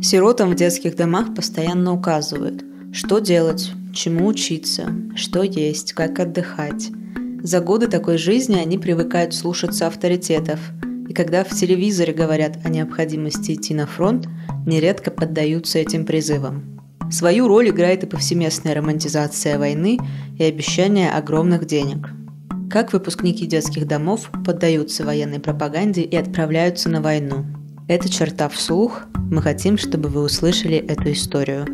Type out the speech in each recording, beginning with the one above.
Сиротам в детских домах постоянно указывают, что делать, чему учиться, что есть, как отдыхать. За годы такой жизни они привыкают слушаться авторитетов, и когда в телевизоре говорят о необходимости идти на фронт, нередко поддаются этим призывам. Свою роль играет и повсеместная романтизация войны и обещание огромных денег. Как выпускники детских домов поддаются военной пропаганде и отправляются на войну – это черта вслух. Мы хотим, чтобы вы услышали эту историю.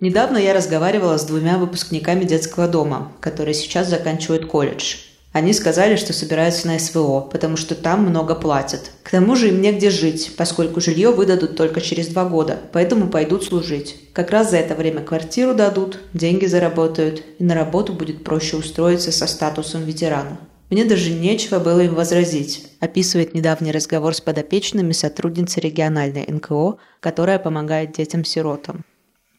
Недавно я разговаривала с двумя выпускниками детского дома, которые сейчас заканчивают колледж. Они сказали, что собираются на СВО, потому что там много платят. К тому же им негде жить, поскольку жилье выдадут только через два года, поэтому пойдут служить. Как раз за это время квартиру дадут, деньги заработают, и на работу будет проще устроиться со статусом ветерана. Мне даже нечего было им возразить, описывает недавний разговор с подопечными сотрудницы региональной НКО, которая помогает детям-сиротам.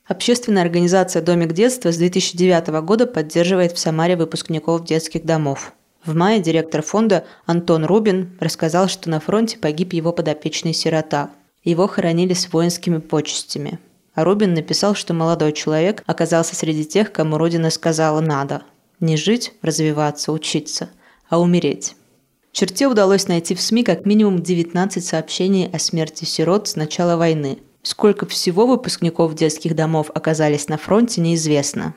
Общественная организация «Домик детства» с 2009 года поддерживает в Самаре выпускников детских домов. В мае директор фонда Антон Рубин рассказал, что на фронте погиб его подопечный сирота. Его хоронили с воинскими почестями. А Рубин написал, что молодой человек оказался среди тех, кому Родина сказала «надо». Не жить, развиваться, учиться – а умереть. Черте удалось найти в СМИ как минимум 19 сообщений о смерти сирот с начала войны. Сколько всего выпускников детских домов оказались на фронте, неизвестно.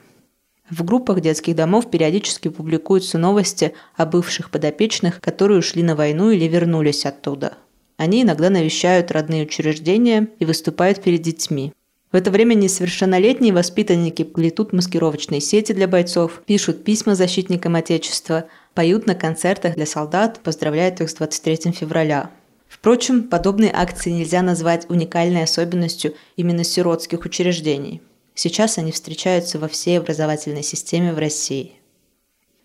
В группах детских домов периодически публикуются новости о бывших подопечных, которые ушли на войну или вернулись оттуда. Они иногда навещают родные учреждения и выступают перед детьми. В это время несовершеннолетние воспитанники плетут маскировочные сети для бойцов, пишут письма защитникам Отечества, поют на концертах для солдат, поздравляют их с 23 февраля. Впрочем, подобные акции нельзя назвать уникальной особенностью именно сиротских учреждений. Сейчас они встречаются во всей образовательной системе в России.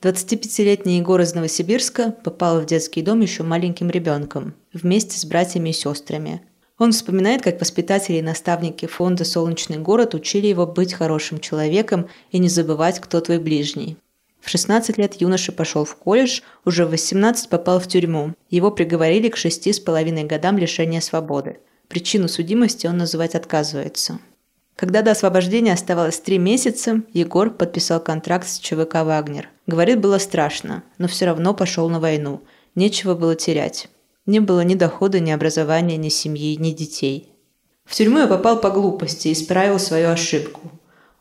25-летний Егор из Новосибирска попал в детский дом еще маленьким ребенком, вместе с братьями и сестрами. Он вспоминает, как воспитатели и наставники фонда «Солнечный город» учили его быть хорошим человеком и не забывать, кто твой ближний. В 16 лет юноша пошел в колледж, уже в 18 попал в тюрьму. Его приговорили к шести с половиной годам лишения свободы. Причину судимости он называть отказывается. Когда до освобождения оставалось три месяца, Егор подписал контракт с ЧВК «Вагнер». Говорит, было страшно, но все равно пошел на войну. Нечего было терять. Не было ни дохода, ни образования, ни семьи, ни детей. В тюрьму я попал по глупости и исправил свою ошибку.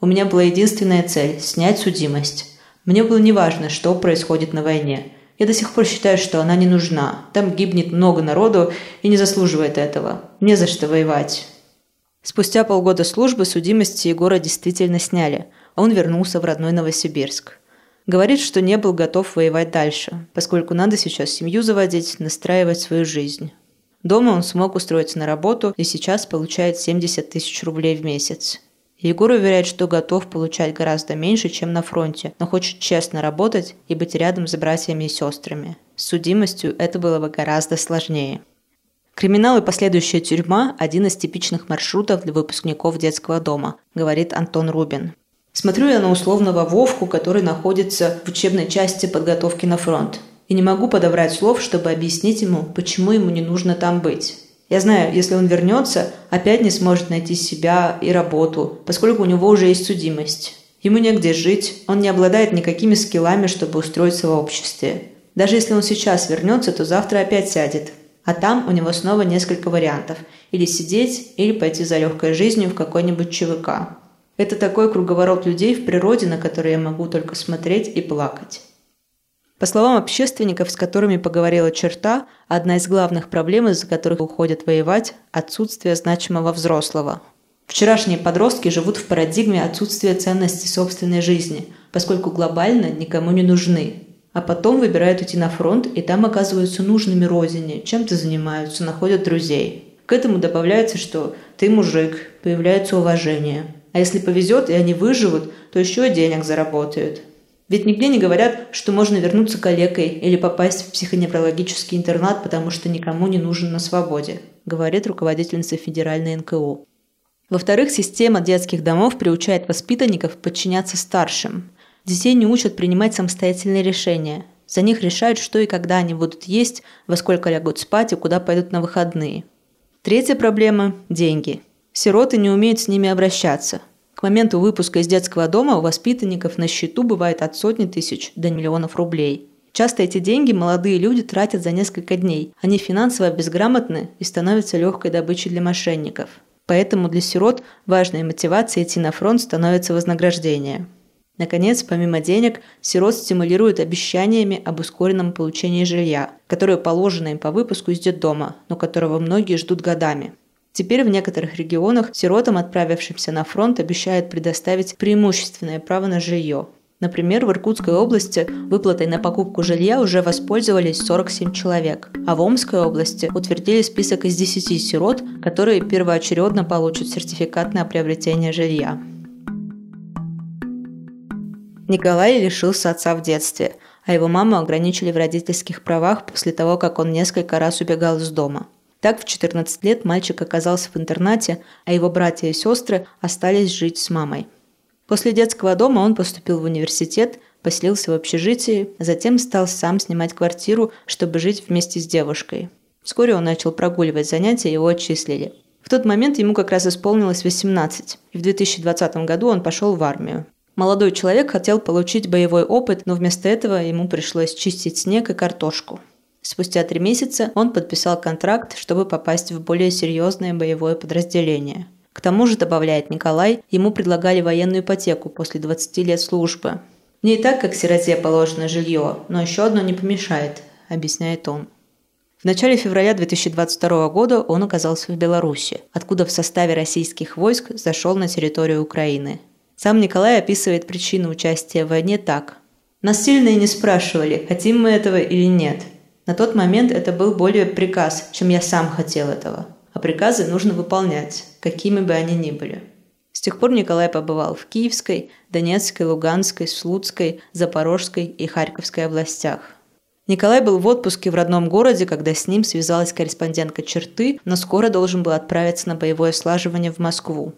У меня была единственная цель – снять судимость. Мне было неважно, что происходит на войне. Я до сих пор считаю, что она не нужна. Там гибнет много народу и не заслуживает этого. Не за что воевать. Спустя полгода службы судимости Егора действительно сняли. Он вернулся в родной Новосибирск. Говорит, что не был готов воевать дальше, поскольку надо сейчас семью заводить, настраивать свою жизнь. Дома он смог устроиться на работу и сейчас получает 70 тысяч рублей в месяц. Егор уверяет, что готов получать гораздо меньше, чем на фронте, но хочет честно работать и быть рядом с братьями и сестрами. С судимостью это было бы гораздо сложнее. Криминал и последующая тюрьма – один из типичных маршрутов для выпускников детского дома, говорит Антон Рубин. Смотрю я на условного Вовку, который находится в учебной части подготовки на фронт. И не могу подобрать слов, чтобы объяснить ему, почему ему не нужно там быть. Я знаю, если он вернется, опять не сможет найти себя и работу, поскольку у него уже есть судимость. Ему негде жить, он не обладает никакими скиллами, чтобы устроиться в обществе. Даже если он сейчас вернется, то завтра опять сядет. А там у него снова несколько вариантов. Или сидеть, или пойти за легкой жизнью в какой-нибудь ЧВК. Это такой круговорот людей в природе, на который я могу только смотреть и плакать. По словам общественников, с которыми поговорила черта, одна из главных проблем, из-за которых уходят воевать – отсутствие значимого взрослого. Вчерашние подростки живут в парадигме отсутствия ценности собственной жизни, поскольку глобально никому не нужны. А потом выбирают идти на фронт, и там оказываются нужными родине, чем-то занимаются, находят друзей. К этому добавляется, что ты мужик, появляется уважение. А если повезет, и они выживут, то еще денег заработают. Ведь нигде не говорят, что можно вернуться калекой или попасть в психоневрологический интернат, потому что никому не нужен на свободе, говорит руководительница федеральной НКО. Во-вторых, система детских домов приучает воспитанников подчиняться старшим. Детей не учат принимать самостоятельные решения. За них решают, что и когда они будут есть, во сколько лягут спать и куда пойдут на выходные. Третья проблема – деньги. Сироты не умеют с ними обращаться. К моменту выпуска из детского дома у воспитанников на счету бывает от сотни тысяч до миллионов рублей. Часто эти деньги молодые люди тратят за несколько дней. Они финансово безграмотны и становятся легкой добычей для мошенников. Поэтому для сирот важной мотивацией идти на фронт становится вознаграждение. Наконец, помимо денег, сирот стимулируют обещаниями об ускоренном получении жилья, которое положено им по выпуску из детдома, но которого многие ждут годами. Теперь в некоторых регионах сиротам, отправившимся на фронт, обещают предоставить преимущественное право на жилье. Например, в Иркутской области выплатой на покупку жилья уже воспользовались 47 человек, а в Омской области утвердили список из 10 сирот, которые первоочередно получат сертификат на приобретение жилья. Николай лишился отца в детстве, а его маму ограничили в родительских правах после того, как он несколько раз убегал из дома. Так в 14 лет мальчик оказался в интернате, а его братья и сестры остались жить с мамой. После детского дома он поступил в университет, поселился в общежитии, затем стал сам снимать квартиру, чтобы жить вместе с девушкой. Вскоре он начал прогуливать занятия, его отчислили. В тот момент ему как раз исполнилось 18, и в 2020 году он пошел в армию. Молодой человек хотел получить боевой опыт, но вместо этого ему пришлось чистить снег и картошку. Спустя три месяца он подписал контракт, чтобы попасть в более серьезное боевое подразделение – к тому же, добавляет Николай, ему предлагали военную ипотеку после 20 лет службы. Не так, как сироте положено жилье, но еще одно не помешает, объясняет он. В начале февраля 2022 года он оказался в Беларуси, откуда в составе российских войск зашел на территорию Украины. Сам Николай описывает причину участия в войне так. «Нас и не спрашивали, хотим мы этого или нет. На тот момент это был более приказ, чем я сам хотел этого а приказы нужно выполнять, какими бы они ни были. С тех пор Николай побывал в Киевской, Донецкой, Луганской, Слуцкой, Запорожской и Харьковской областях. Николай был в отпуске в родном городе, когда с ним связалась корреспондентка «Черты», но скоро должен был отправиться на боевое слаживание в Москву.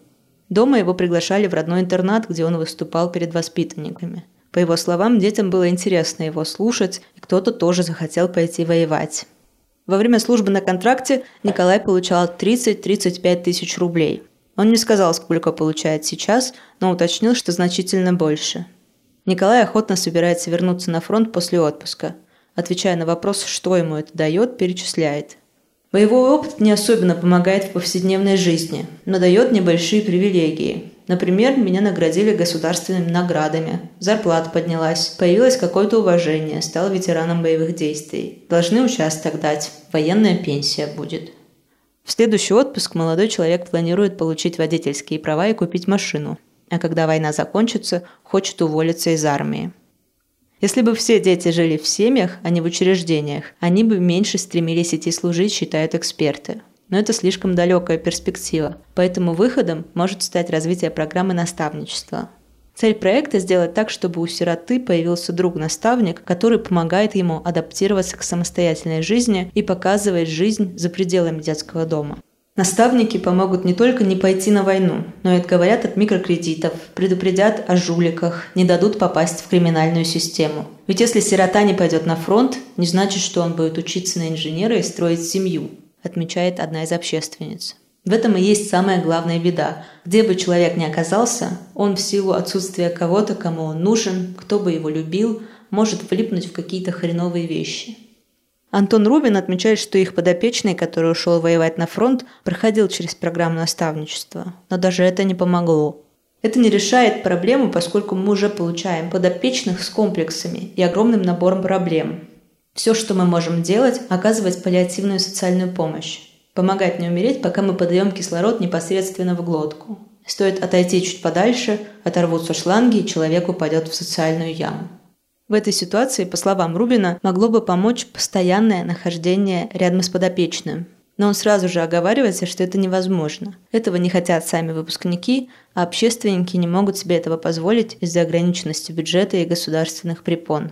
Дома его приглашали в родной интернат, где он выступал перед воспитанниками. По его словам, детям было интересно его слушать, и кто-то тоже захотел пойти воевать. Во время службы на контракте Николай получал 30-35 тысяч рублей. Он не сказал, сколько получает сейчас, но уточнил, что значительно больше. Николай охотно собирается вернуться на фронт после отпуска. Отвечая на вопрос, что ему это дает, перечисляет. Боевой опыт не особенно помогает в повседневной жизни, но дает небольшие привилегии. Например, меня наградили государственными наградами, зарплата поднялась, появилось какое-то уважение, стал ветераном боевых действий. Должны участок дать, военная пенсия будет. В следующий отпуск молодой человек планирует получить водительские права и купить машину, а когда война закончится, хочет уволиться из армии. Если бы все дети жили в семьях, а не в учреждениях, они бы меньше стремились идти служить, считают эксперты но это слишком далекая перспектива, поэтому выходом может стать развитие программы наставничества. Цель проекта – сделать так, чтобы у сироты появился друг-наставник, который помогает ему адаптироваться к самостоятельной жизни и показывает жизнь за пределами детского дома. Наставники помогут не только не пойти на войну, но и отговорят от микрокредитов, предупредят о жуликах, не дадут попасть в криминальную систему. Ведь если сирота не пойдет на фронт, не значит, что он будет учиться на инженера и строить семью отмечает одна из общественниц. В этом и есть самая главная беда. Где бы человек ни оказался, он в силу отсутствия кого-то, кому он нужен, кто бы его любил, может влипнуть в какие-то хреновые вещи. Антон Рубин отмечает, что их подопечный, который ушел воевать на фронт, проходил через программу наставничества, но даже это не помогло. Это не решает проблему, поскольку мы уже получаем подопечных с комплексами и огромным набором проблем, все, что мы можем делать, оказывать паллиативную социальную помощь. Помогать не умереть, пока мы подаем кислород непосредственно в глотку. Стоит отойти чуть подальше, оторвутся шланги, и человек упадет в социальную яму. В этой ситуации, по словам Рубина, могло бы помочь постоянное нахождение рядом с подопечным. Но он сразу же оговаривается, что это невозможно. Этого не хотят сами выпускники, а общественники не могут себе этого позволить из-за ограниченности бюджета и государственных препон.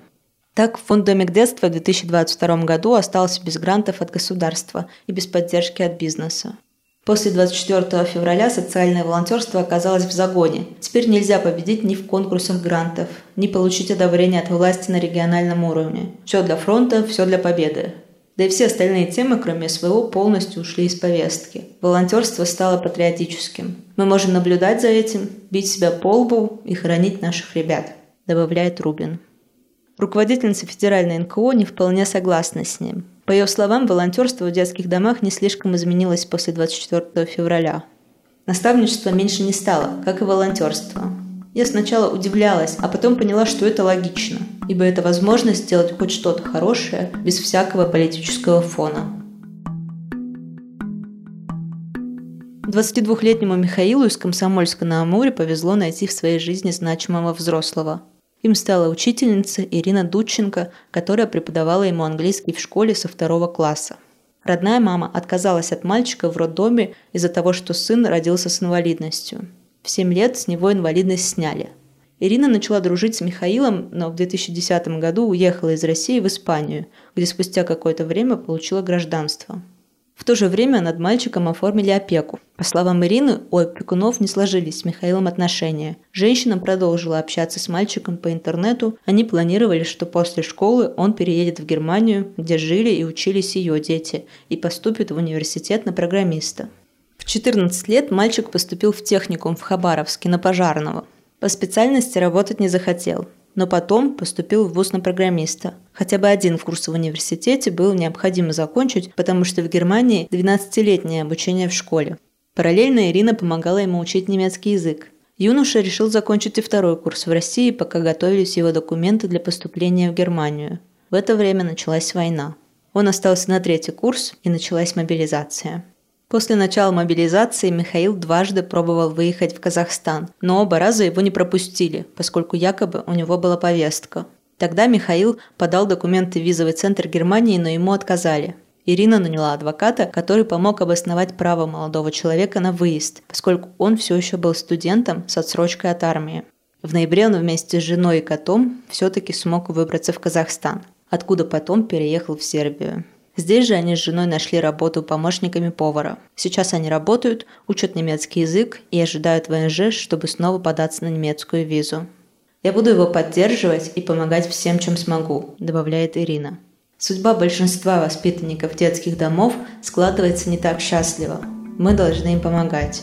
Так, фонд «Домик детства» в 2022 году остался без грантов от государства и без поддержки от бизнеса. После 24 февраля социальное волонтерство оказалось в загоне. Теперь нельзя победить ни в конкурсах грантов, ни получить одобрение от власти на региональном уровне. Все для фронта, все для победы. Да и все остальные темы, кроме СВО, полностью ушли из повестки. Волонтерство стало патриотическим. Мы можем наблюдать за этим, бить себя по лбу и хранить наших ребят, добавляет Рубин. Руководительница федеральной НКО не вполне согласна с ним. По ее словам, волонтерство в детских домах не слишком изменилось после 24 февраля. Наставничество меньше не стало, как и волонтерство. Я сначала удивлялась, а потом поняла, что это логично, ибо это возможность сделать хоть что-то хорошее без всякого политического фона. 22-летнему Михаилу из Комсомольска на Амуре повезло найти в своей жизни значимого взрослого – им стала учительница Ирина Дудченко, которая преподавала ему английский в школе со второго класса. Родная мама отказалась от мальчика в роддоме из-за того, что сын родился с инвалидностью. В 7 лет с него инвалидность сняли. Ирина начала дружить с Михаилом, но в 2010 году уехала из России в Испанию, где спустя какое-то время получила гражданство. В то же время над мальчиком оформили опеку. По словам Ирины, у опекунов не сложились с Михаилом отношения. Женщина продолжила общаться с мальчиком по интернету. Они планировали, что после школы он переедет в Германию, где жили и учились ее дети, и поступит в университет на программиста. В 14 лет мальчик поступил в техникум в Хабаровске на пожарного. По специальности работать не захотел но потом поступил в вуз на программиста. Хотя бы один курс в университете было необходимо закончить, потому что в Германии 12-летнее обучение в школе. Параллельно Ирина помогала ему учить немецкий язык. Юноша решил закончить и второй курс в России, пока готовились его документы для поступления в Германию. В это время началась война. Он остался на третий курс, и началась мобилизация. После начала мобилизации Михаил дважды пробовал выехать в Казахстан, но оба раза его не пропустили, поскольку якобы у него была повестка. Тогда Михаил подал документы в визовый центр Германии, но ему отказали. Ирина наняла адвоката, который помог обосновать право молодого человека на выезд, поскольку он все еще был студентом с отсрочкой от армии. В ноябре он вместе с женой и котом все-таки смог выбраться в Казахстан, откуда потом переехал в Сербию. Здесь же они с женой нашли работу помощниками повара. Сейчас они работают, учат немецкий язык и ожидают ВНЖ, чтобы снова податься на немецкую визу. «Я буду его поддерживать и помогать всем, чем смогу», – добавляет Ирина. Судьба большинства воспитанников детских домов складывается не так счастливо. Мы должны им помогать.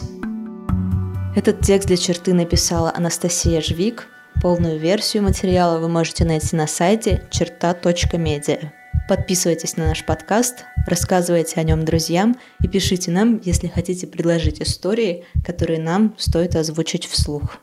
Этот текст для черты написала Анастасия Жвик. Полную версию материала вы можете найти на сайте черта.медиа. Подписывайтесь на наш подкаст, рассказывайте о нем друзьям и пишите нам, если хотите предложить истории, которые нам стоит озвучить вслух.